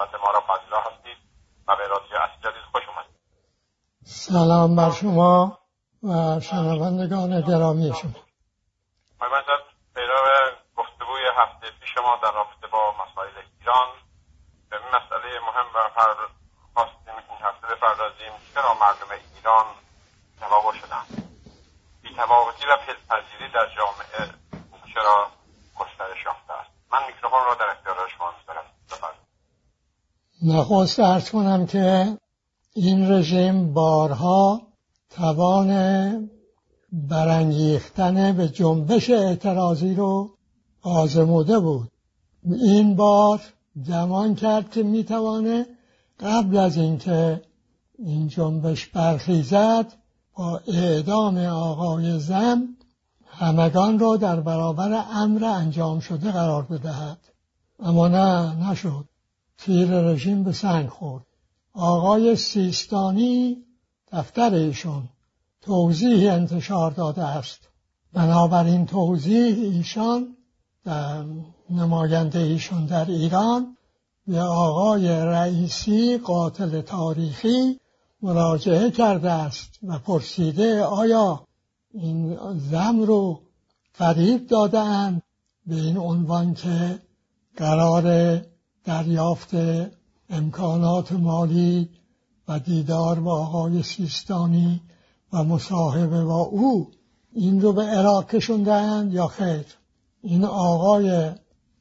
ما را فضلا هستید و به رادیو اسجادی خوش اومدید. سلام بر شما و شنوندگان گرامی شما. آقای پیرو گفتگوی هفته پیش ما در رابطه با مسائل ایران. به مسئله مهم و خواستیم این هفته بپردازیم. چرا مردم ایران تباه شدن؟ بیتفاوتی و پذیری در جامعه چرا گسترش یافته است؟ من میکروفون را در نخواست ارز کنم که این رژیم بارها توان برانگیختن به جنبش اعتراضی رو آزموده بود. این بار گمان کرد که می‌توانه قبل از اینکه این جنبش برخیزد با اعدام آقای زم همگان را در برابر امر انجام شده قرار بدهد. اما نه نشد. تیر رژیم به سنگ خورد. آقای سیستانی دفتر ایشون توضیح انتشار داده است. بنابراین توضیح ایشان نماینده ایشون در ایران به آقای رئیسی قاتل تاریخی مراجعه کرده است و پرسیده آیا این زم رو فریب دادن به این عنوان که قرار دریافت امکانات مالی و دیدار با آقای سیستانی و مصاحبه با او. این رو به عراق کشوندن یا خیر؟ این آقای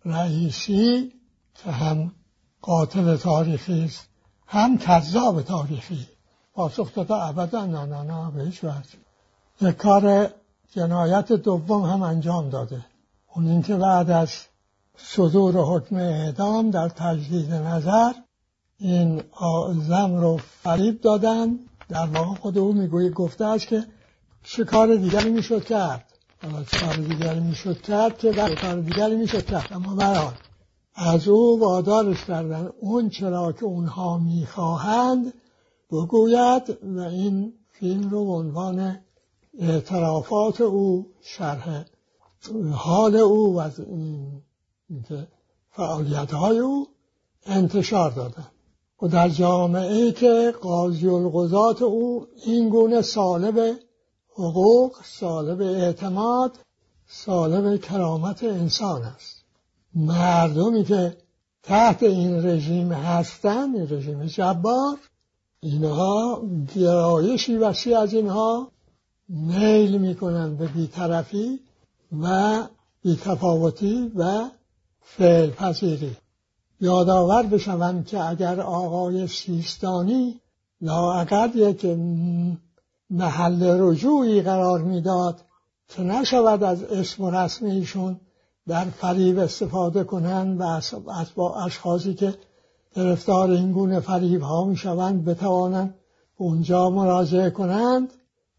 رئیسی که هم قاتل تاریخی است هم کذاب تاریخی. پاسخ داده ابدا نه نه نه به هیچ یک کار جنایت دوم هم انجام داده. اون اینکه بعد از صدور حکم اعدام در تجدید نظر این زم رو فریب دادن. در واقع خود او می‌گوید گفته است که چه کار دیگری می‌شد کرد؟ چه کار دیگری می‌شد کرد که در کار دیگری می‌شد کرد؟ اما برحال از او وادارش کردن اون چرا که اونها می‌خواهند بگوید و این فیلم رو عنوان اعترافات او شرح حال او و فعالیت های او انتشار دادن و در جامعه که قاضی القضات او این گونه سالب حقوق سالب اعتماد سالب کرامت انسان است. مردمی که تحت این رژیم هستند این رژیم جبار اینها گرایشی وسیع از اینها میل می‌کنن به بیطرفی و بیتفاوتی و فعل پذیری. یادآور بشوم که اگر آقای سیستانی اگر یک محل رجوعی قرار می‌داد که نشود از اسم و رسم ایشون در فریب استفاده کنند و از با اشخاصی که گرفتار این گونه فریب ها می شوند بتوانند اونجا مراجعه کنند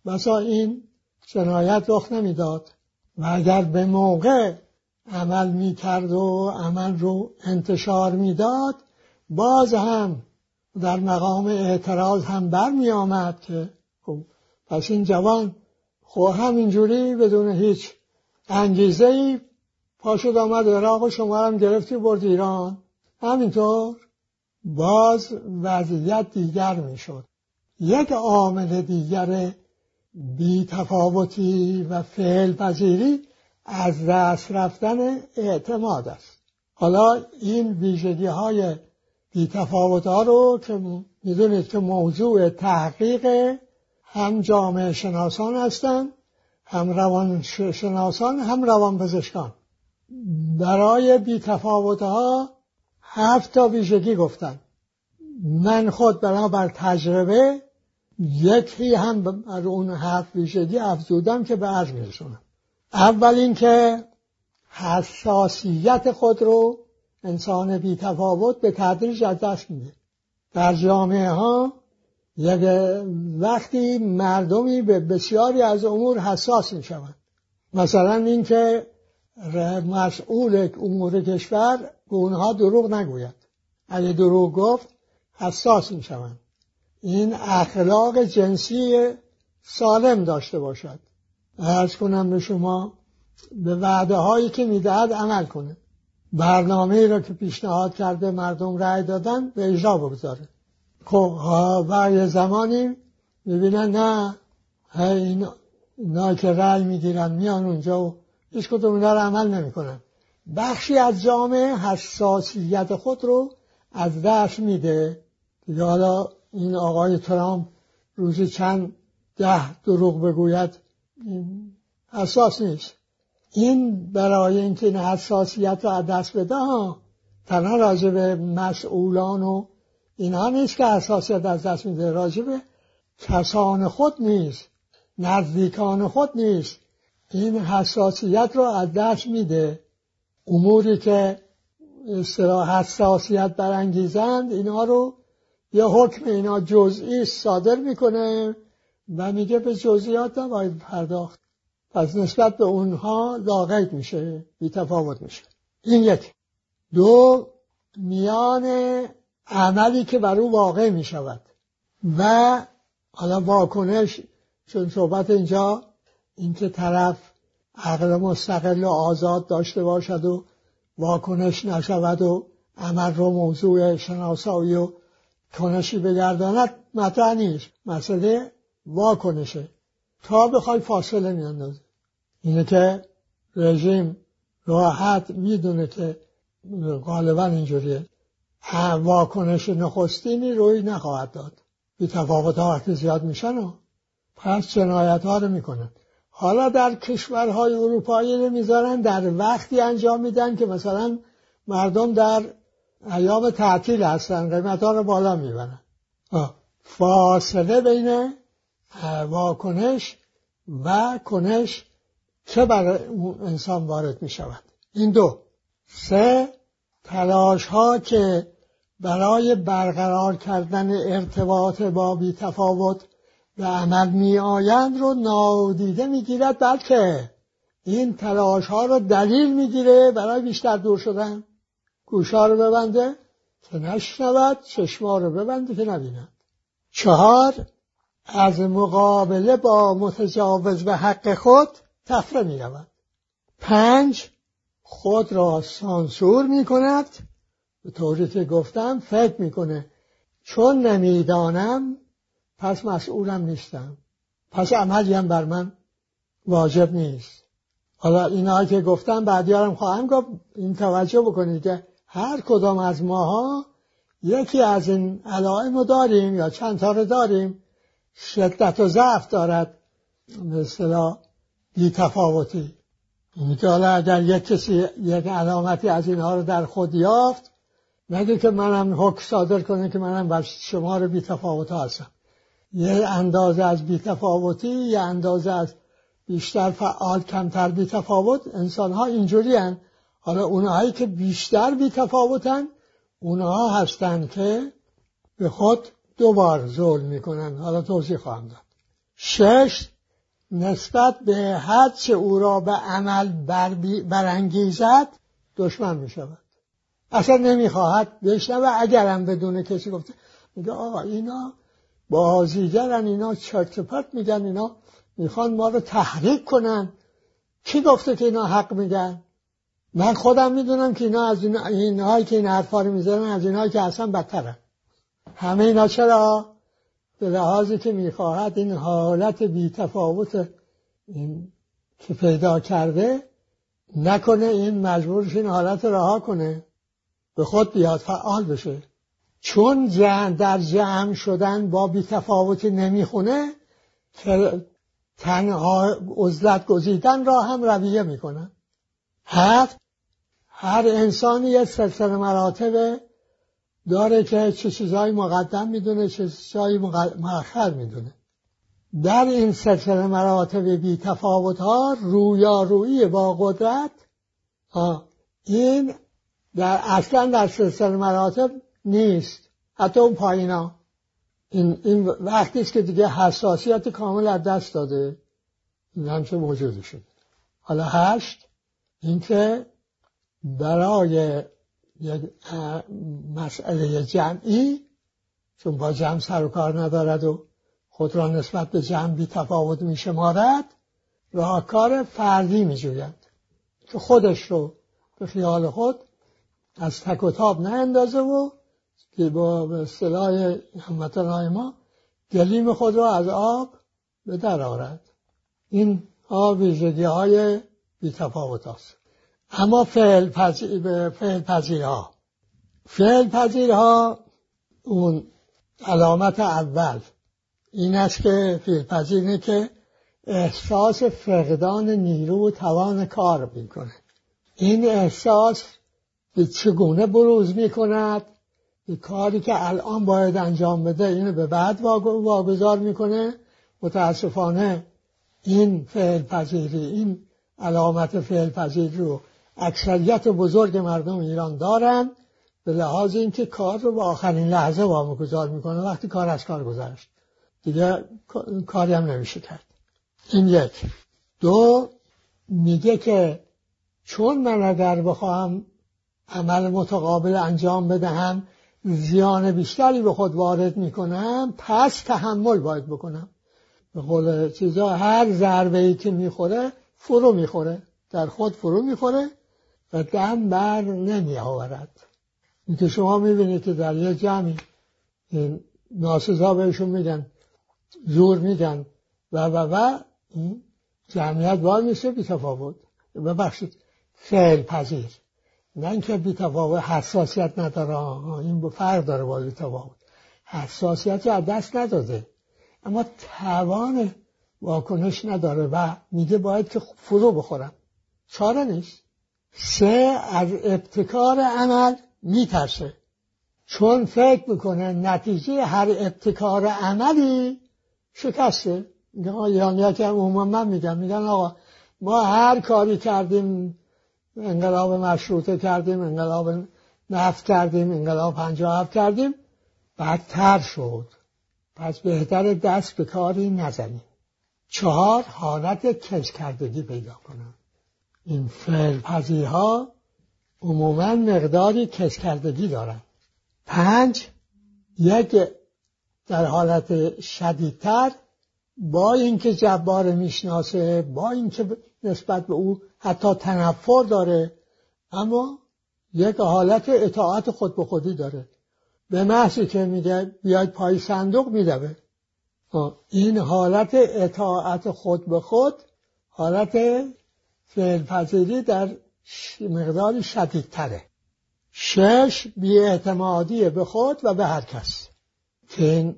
بسا این جنایت رخ نمی‌داد. و اگر به موقع عمل می کرد و عمل رو انتشار می‌داد باز هم در مقام اعتراض هم بر می آمد که خب پس این جوان خب همینجوری بدون هیچ انگیزه ای پاشد آمد عراق و شما هم گرفتی برد ایران. همینطور باز وضعیت دیگر می‌شد. یک عامل دیگر بی تفاوتی و فعل پذیری از دست رفتن اعتماد است. حالا این ویژگی های بی تفاوت ها رو که می‌دونید که موضوع تحقیق هم جامعه شناسان هستند هم روان شناسان هم روان پزشکان. برای بی تفاوت ها هفت تا ویژگی گفتن. من خود بنابر تجربه یکی هم بر اون هفت ویژگی افزودم که به عرض میرسونم. اول اینکه حساسیت خود رو انسان بی تفاوت به تدریج از دست میده. در جامعه ها یک وقتی مردمی به بسیاری از امور حساس می شوند مثلا اینکه مسئول امور کشور به اونها دروغ نگوید. اگه دروغ گفت حساس می شوند این اخلاق جنسی سالم داشته باشد. ارز کنم به شما به وعده هایی که می‌دهد عمل کنه. برنامه را که پیشنهاد کرده مردم رأی دادن به اجرا بگذاره. خب و یه زمانی می‌بینن نه اینا, اینا که رأی می‌گیرن میان اونجا و هیچ کدوم اینا رو عمل نمی‌کنن. بخشی از جامعه حساسیت خود رو از دست میده. دیگه حالا این آقای ترامپ روزی چند ده دروغ بگوید اساس نیست. این برای اینکه این حساسیت رو از دست بده ها تنها راجع به مسئولان و اینها نیست که حساسیت از دست میده. راجع به کسان خود نیست. نزدیکان خود نیست. این حساسیت رو از دست میده. اموری که حساسیت برانگیزند اینها رو یه حکم اینا جزئی صادر می‌کنه. و میگه به جزئیات نباید پرداخت. پس نسبت به اونها لاغید میشه بی میشه. این یک دو میان عملی که بر او واقع می‌شود. و حالا واکنش چون صحبت اینجا اینکه طرف عقل مستقل و آزاد داشته باشد و واکنش نشود و عمل رو موضوع شناسایی و کنشی بگرداند مطرح نیست. مسئله واکنشه. تا بخوای فاصله میاندازه اینه که رژیم راحت می‌دونه که غالبا اینجوریه. واکنش نخستینی روی نخواهد داد. بی تفاوت ها وقتی زیاد میشن و پس جنایت ها رو می‌کنن. حالا در کشورهای اروپایی نمی‌ذارن در وقتی انجام میدن که مثلا مردم در ایام تعطیل هستن قیمت ها رو بالا می‌برن. فاصله بین واکنش و کنش چه برای انسان وارد می شود این دو. سه تلاش ها که برای برقرار کردن ارتباط با بی تفاوت به عمل می آیند رو نادیده می گیرد بلکه این تلاش ها رو دلیل می گیره برای بیشتر دور شدن. گوشا رو ببنده که نشنود چشما رو ببنده که نبیند. چهار از مقابله با متجاوز به حق خود تفره می رود. پنج خود را سانسور می کند. به طوری که گفتم فکر می‌کنه چون نمی‌دانم پس مسئولم نیستم. پس عملی هم بر من واجب نیست. حالا اینا که گفتم بعدیارم خواهم گفت. این توجه بکنید که هر کدام از ماها یکی از این علائم رو داریم یا چند تا رو داریم. شدت و ضعف دارد. مثلا بی تفاوتی این که حالا اگر یک کسی یک علامتی از اینها رو در خود یافت نگه که منم حکم صادر کنه که منم بر شما رو بی تفاوت هستم. یه اندازه از بی تفاوتی یه اندازه از بیشتر فعال کمتر بی تفاوت انسان ها اینجوری هن. حالا اونهایی که بیشتر بی تفاوتن اونها هستن که به خود دوبار ظلم می‌کنن. حالا توضیح خواهم داد. شش نسبت به چه او را به عمل برانگیزد دشمن می شود اصلا نمی‌خواهد بشنوه. اگرم بدون کسی گفته میگه آقا اینا بازیگرن اینا چرت پرت میگن اینا می‌خوان ما رو تحریک کنن. کی گفته که اینا حق میگن؟ من خودم می‌دونم که اینا از این اینهایی که این حرفا رو می‌زنن از اینهایی که اصلا بدترن. همه اینا چرا؟ به لحاظی که می‌خواهد این حالت بیتفاوت این که پیدا کرده نکنه این مجبورش این حالت رها کنه. به خود بیاد فعال بشه. چون جمع در جمع شدن با بیتفاوتی نمی‌خونه تنها عزلت گزیدن را هم رویه می‌کنن. هفت هر انسانی یه سلسله مراتب داره که چه چیزهایی مقدم می‌دونه چه چیزهایی مؤخر می‌دونه. در این سلسله مراتب بی تفاوت ها رویارویی با قدرت این در اصلا در سلسله مراتب نیست. حتی اون پایینا. این, این وقتی که دیگه حساسیت کامل از دست داده. این همچه موجودی شد حالا هشت اینکه برای یک مسئله جمعی چون با جمع سر و کار ندارد و خود را نسبت به جمع بی تفاوت می شمارد راهکار فردی می جوید. که خودش رو به خیال خود از تک و تاب اندازه و که با اصطلاح هموطنهای ما گلیم خود را از آب به در آرد این ها ویژگی های بی تفاوت است. اما فعل پذیر, فعل پذیرها. فعل پذیرها اون علامت اول. این است که فعل پذیر که احساس فقدان نیرو و توان کار می‌کنه این احساس به چگونه بروز می‌کند؟ به کاری که الان باید انجام بده اینو به بعد واگذار می‌کنه. متاسفانه این فعل پذیری این علامت فعل پذیری رو اکثریت بزرگ مردم ایران دارن به لحاظ اینکه کار رو به آخرین لحظه واگذار می‌کنه وقتی کار از کار گذشت. دیگه کاری هم نمیشه کرد. این یک. دو میگه که چون من اگر بخواهم عمل متقابل انجام بدهم زیان بیشتری به خود وارد می‌کنم پس تحمل باید بکنم. به قول چیزا هر ضربه ای که می‌خوره فرو می‌خوره. در خود فرو می‌خوره. و دم بر نمی آورد. این که شما می‌بینید که در یه جمعی ناسزا بهشون میگن زور میگن و و و جمعیت وای میشه بی تفاوت ببخشید فعل پذیر. نه اینکه بی تفاوت حساسیت نداره این فرق داره با بی تفاوت حساسیت از دست نداده. اما توان واکنش نداره و میگه باید که فرو بخورم. چاره نیست. سه از ابتکار عمل میترسه. چون فکر می‌کنه نتیجه هر ابتکار عملی شکسته. ایرانی که عموما من میگم میگن آقا ما هر کاری کردیم انقلاب مشروطه کردیم انقلاب نفت کردیم انقلاب پنجاه هفت کردیم بدتر شد. پس بهتر دست به کاری نزنیم. چهار حالت کش کردگی پیدا کنم. این فعل ها عموما مقداری کش کردگی دارن. پنج یک در حالت شدیدتر با اینکه جبار می‌شناسه با اینکه نسبت به او حتی تنفر داره اما یک حالت اطاعت خود به خودی داره. به محضی که میگه بیاید پای صندوق میدوه. این حالت اطاعت خود به خود حالت فعل پذیری در مقدار شدیدتره. شش بیاعتمادی به خود و به هر کس. که این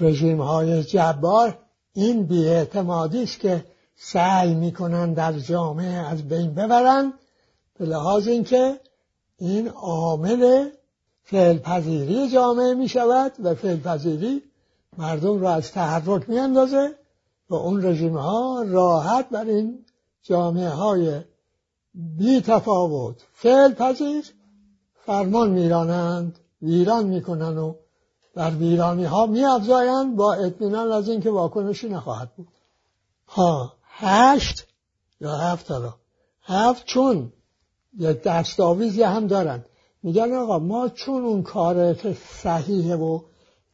رژیم های جبار این بیاعتمادی است که سعی می‌کنن در جامعه از بین ببرن به لحاظ اینکه این عامل فعل جامعه می شود و فعل مردم را از تحرک می اندازه و اون رژیم ها راحت بر این جامعه های بی تفاوت فعل پذیر فرمان میرانند ویران می‌کنن و بر ویرانی ها می افزایند با اطمینان از اینکه واکنشی نخواهد بود. ها هشت یا هفت حالا؟ هفت چون یک دستاویزی هم دارند. میگن آقا ما چون اون کار که صحیحه و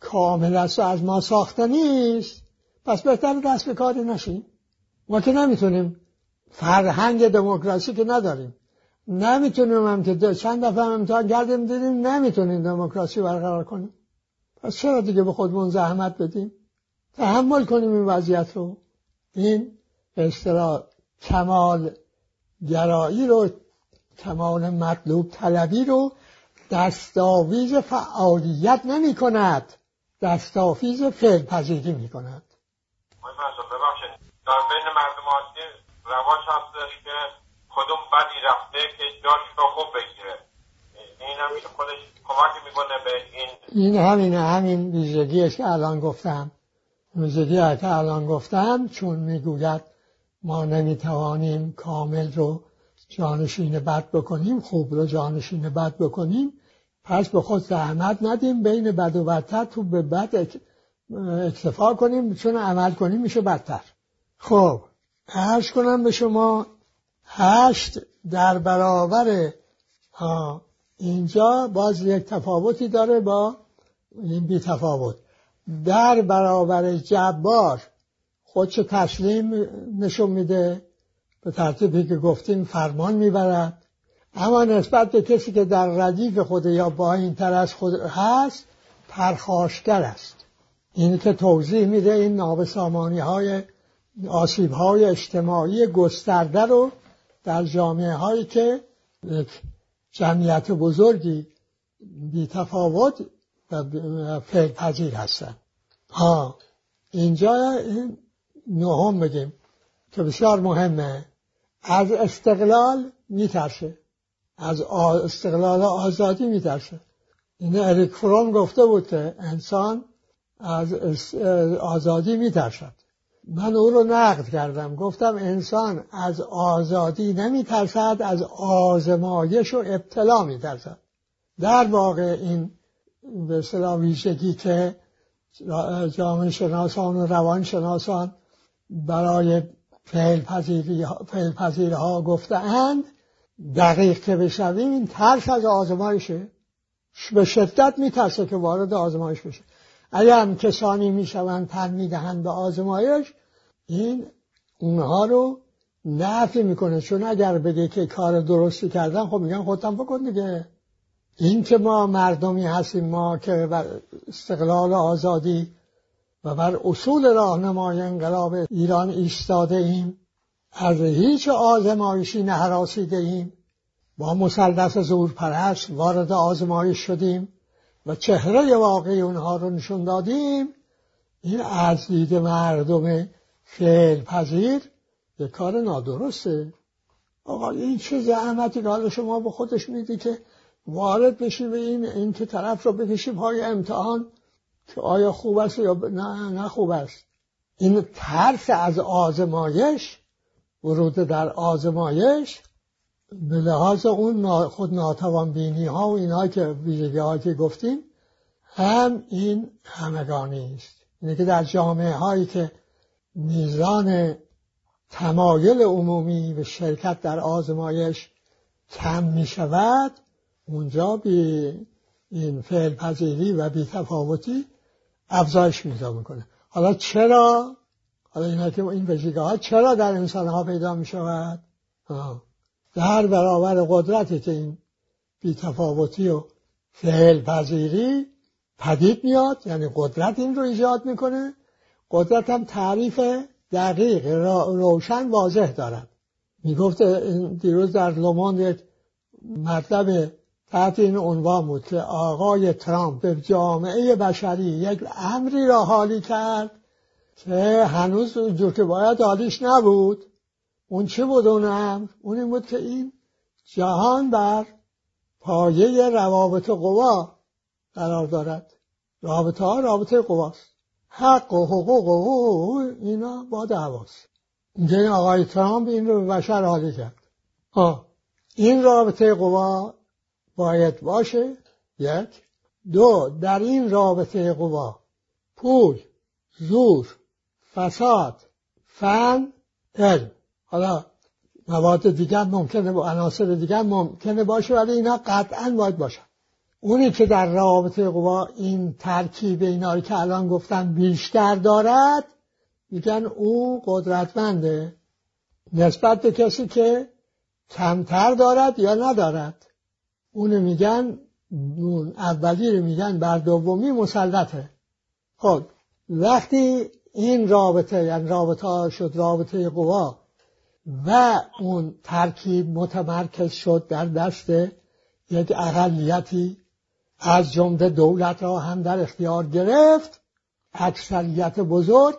کامل است و از ما ساخته نیست پس بهتر دست به کاری نشیم ما که نمی‌تونیم فرهنگ دموکراسی که نداریم. نمی‌تونیم هم که چند دفعه امتحان کردیم دیدیم نمی‌تونیم دموکراسی برقرار کنیم. پس چرا دیگه به خودمون زحمت بدیم؟ تحمل کنیم این وضعیت رو. این به اصطلاح کمال گرایی رو کمال مطلوب طلبی رو دستاویز فعالیت نمی کند. دستاویز فعل پذیری می کند. در بین مردم رواج هستش که کدوم بدی رفته که جاش رو خوب بگیره. این همیشه خودش کمک می‌کنه به این این همین همین ویژگیش که الان گفتم. ویژگی که الان گفتم چون می‌گوید ما نمی‌توانیم کامل رو جانشین بد بکنیم خوب رو جانشین بد بکنیم پس به خود زحمت ندیم بین بد و بدتر تو به بد اکتفا کنیم چون عمل کنیم میشه بدتر. خب. عرض کنم به شما هشت در برابر ها اینجا باز یک تفاوتی داره با این بی تفاوت. در برابر جبار خودشو تسلیم نشون میده؟ به ترتیبی که گفتیم فرمان می‌برد. اما نسبت به کسی که در ردیف خود یا با این تر از خود هست پرخاشگر است. این که توضیح میده این نابسامانی های آسیب های اجتماعی گسترده رو در جامعه هایی که جمعیت بزرگی بی تفاوت و فعل پذیر هستن. ها اینجا این نهم بگیم که بسیار مهمه. از استقلال میترسه. از استقلال آزادی میترسه. این اریک فروم گفته بود که انسان از آزادی میترسد. من او رو نقد کردم. گفتم انسان از آزادی نمیترسد از آزمایش و ابتلا میترسد. در واقع این به اصطلاح ویژگی که جامعه شناسان و روان شناسان برای فعل پذیری ها گفته اند دقیق که بشویم این ترس از آزمایشه. به شدت میترسه که وارد آزمایش بشه. اگر هم کسانی می‌شوند تن می‌دهند به آزمایش این اونها رو نفی می‌کنه. چون اگر بگه که کار درستی کردن خب میگن خودتم بکن دیگه. این که ما مردمی هستیم ما که بر استقلال و آزادی و بر اصول راهنمای انقلاب ایران ایستاده ایم از هیچ آزمایشی نهراسیده ایم. با مسلط زور پرست وارد آزمایش شدیم. و چهره واقعی اونها رو نشون دادیم. این از دید مردم فعل پذیر یه کار نادرسته. آقا این چه زحمتی که حالا شما به خودش میدی که وارد بشی به این این که طرف رو بکشی پای امتحان که آیا خوب است یا نه نه خوب است. این ترس از آزمایش ورود در آزمایش به لحاظ اون خود ناتوان بینی ها و اینها که ویژگی ها که گفتیم هم این همگانی است. اینه که در جامعه هایی که میزان تمایل عمومی به شرکت در آزمایش کم می شود اونجا به این فعل پذیری و بیتفاوتی افزایش میزا می‌کنه. حالا چرا؟ حالا اینا که این ویژگی ها چرا در انسان ها پیدا می شود در برابر قدرتی که این بیتفاوتی و فعل پذیری پدید میاد یعنی قدرت این رو ایجاد می‌کنه. قدرت هم تعریف دقیق روشن واضح دارد. می‌گفت دیروز در لوموند مطلب تحت این عنوان بود که آقای ترامپ به جامعه بشری یک امری را حالی کرد که هنوز جور که باید حالیش نبود. اون چه بود اون امر؟ اون این بود که این جهان بر پایه روابط قوا قرار دارد. رابطه ها رابطه قواست. حق و حقوق و اینا با دعواست. اینجا آقای ترامپ این رو به بشر حالی کرد. ها این رابطه قوا باید باشه. یک. دو در این رابطه قوا پول زور فساد فن علم. حالا مواد دیگر ممکنه با عناصر دیگر ممکنه باشه ولی اینا قطعا باید باشن. اونی که در رابطه قوا این ترکیب اینا که الان گفتن بیشتر دارد میگن او قدرتمنده. نسبت به کسی که کمتر دارد یا ندارد. اونو میگن اون اولی رو میگن بر دومی مسلطه. خب وقتی این رابطه یعنی رابطه شد رابطه قوا و اون ترکیب متمرکز شد در دست یک اقلیتی از جمله دولت را هم در اختیار گرفت. اکثریت بزرگ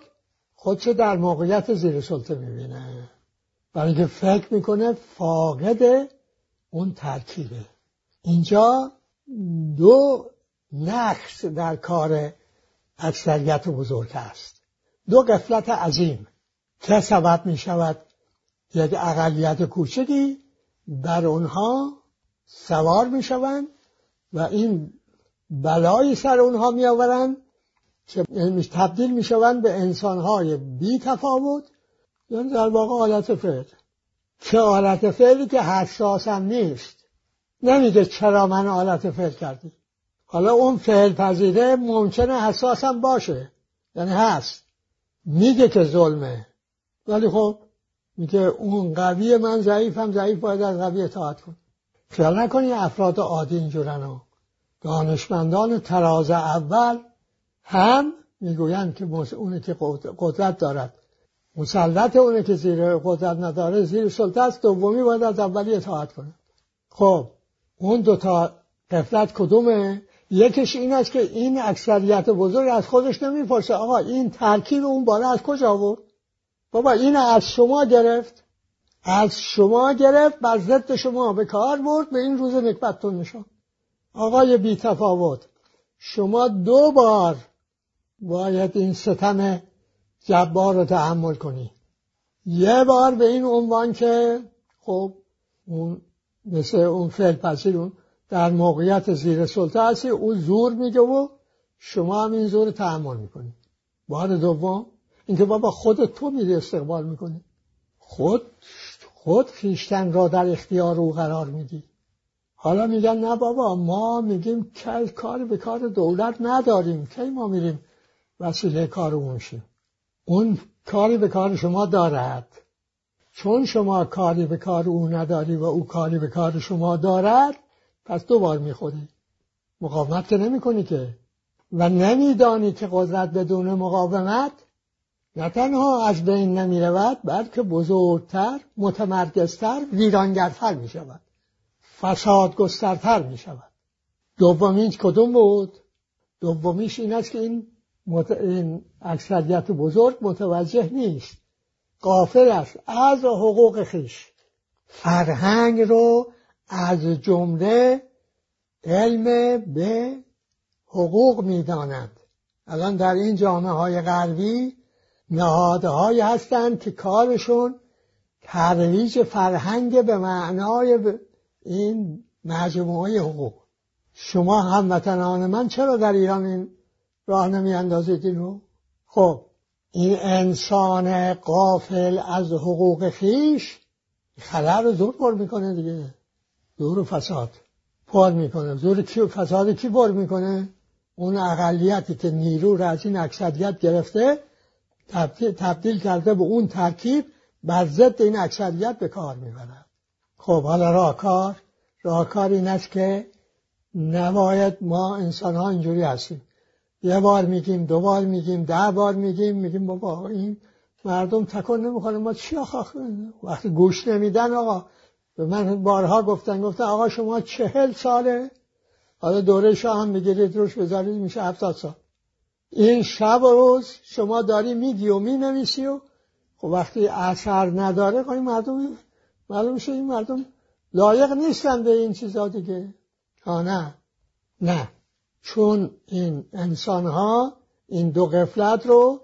خودشو در موقعیت زیر سلطه می‌بینه. برای اینکه فکر می‌کنه فاقد اون ترکیبه. اینجا دو نقش در کار اکثریت بزرگ است دو قفلت عظیم که سبب می شود یک اقلیت کوچکی بر اونها سوار می شوند و این بلایی سر اونها می آورند که تبدیل می شوند به انسانهای بی تفاوت یعنی در واقع حالت فعل. که حالت فعلی که حساسم نیست. نمیگه چرا من حالت فعل کردی حالا اون فعل پذیره ممکنه حساسم باشه. یعنی هست. میگه که ظلمه. ولی خب میگه اون قوی من ضعیفم ضعیف باید از قوی اطاعت کن خیال نکنی افراد عادی اینجورن ها. دانشمندان تراز اول هم می‌گویند که اونی که قدرت دارد. مسلط اونه که زیر قدرت نداره زیر سلطه است دومی باید از اولی اطاعت کنه. خب اون دوتا قفلت کدومه؟ یکیش این است که این اکثریت بزرگ از خودش نمی‌پرسه آقا این ترکیب اون بالا از کجا آورد؟ بابا این از شما گرفت. از شما گرفت بر ضد شما به کار برد به این روز نکبتتون نشان. آقای بی تفاوت شما دو بار باید این ستم جبار رو تحمل کنی. یه بار به این عنوان که خب اون مثل اون فعل پذیرون در موقعیت زیر سلطه هستی او زور میگه و شما هم این زور تحمل می‌کنی. بار دوم اینکه بابا خود تو میری استقبال می‌کنی. خود خود خیشتن را در اختیار او قرار میدی. حالا میگن نه بابا ما میگیم کار به کار دولت نداریم. کی ما میریم وسیله کار شیم؟ اون کاری به کار شما دارد. چون شما کاری به کار او نداری و او کاری به کار شما دارد پس دو بار می‌خوری. مقاومت که نمی کنی که. و نمیدانی که قدرت بدون مقاومت نه تنها از بین نمی رود بلکه بزرگتر متمرکزتر ویرانگرتر می شود فساد گسترتر می شود دومیش کدوم بود؟ دومیش این است که این, این اکثریت بزرگ متوجه نیست. قافل است از حقوق خیش. فرهنگ رو از جمله علم به حقوق می‌دانند الان در این جامعه های غربی نهادهایی هستند که کارشون ترویج فرهنگ به معنای این مجموعه حقوق. شما هموطنان من چرا در ایران این راه نمی اندازید این رو؟ خب این انسان قافل از حقوق خیش خلر رو زور پر می‌کنه دیگه. زور و فساد پر می‌کنه. زور کی فساد کی پر می‌کنه؟ اون اقلیتی که نیرو را از این اکثریت گرفته تبدیل, کرده به اون ترکیب بر ضد این اکثریت به کار می‌برد خب حالا راهکار راهکار این است که نباید ما انسان ها اینجوری هستیم. یه بار میگیم دو بار میگیم ده بار میگیم میگیم بابا این مردم تکن نمی‌کنه ما چی آخه؟ وقتی گوش نمیدن آقا. به من بارها گفتن گفتن آقا شما چهل ساله. حالا دوره شاه هم می‌گیرید روش بذارید میشه هفتاد سال. این شب و روز شما داری میگی و می‌نویسی و خب وقتی اثر نداره خب این مردم معلوم میشه این مردم لایق نیستن به این چیزا دیگه. ها نه. نه. چون این انسان ها این دو قفلت رو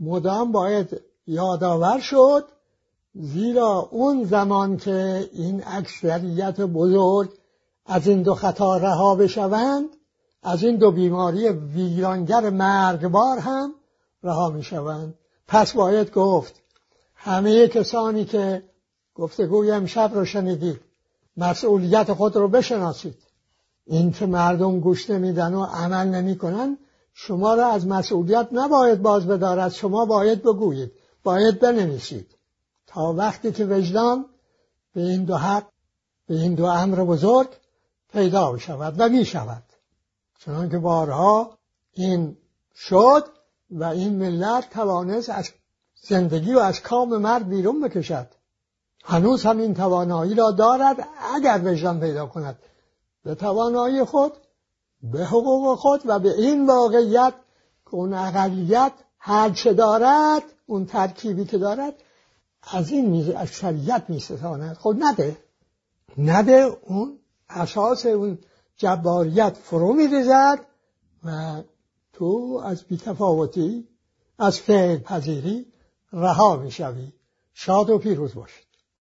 مدام باید یادآور شد زیرا اون زمان که این اکثریت بزرگ از این دو خطا رها بشوند از این دو بیماری ویرانگر مرگبار هم رها می‌شوند. پس باید گفت همه کسانی که گفتگوی امشب رو شنیدید مسئولیت خود رو بشناسید. این که مردم گوش نمیدن و عمل نمی‌کنن شما را از مسئولیت نباید باز بدارد. شما باید بگویید باید بنویسید. تا وقتی که وجدان به این دو حق به این دو امر بزرگ پیدا شود و می شود چنان که بارها این شد و این ملت توانست از زندگی و از کام مرد بیرون بکشد. هنوز هم این توانایی را دارد اگر وجدان پیدا کند. به توانایی خود به حقوق خود و به این واقعیت که اون اقلیت هرچه دارد اون ترکیبی که دارد از این میز اکثریت میستاند. خود نده. نده اون اساس اون جباریت فرو میریزد و تو از بیتفاوتی از فعل پذیری رها می‌شوی. شاد و پیروز باشید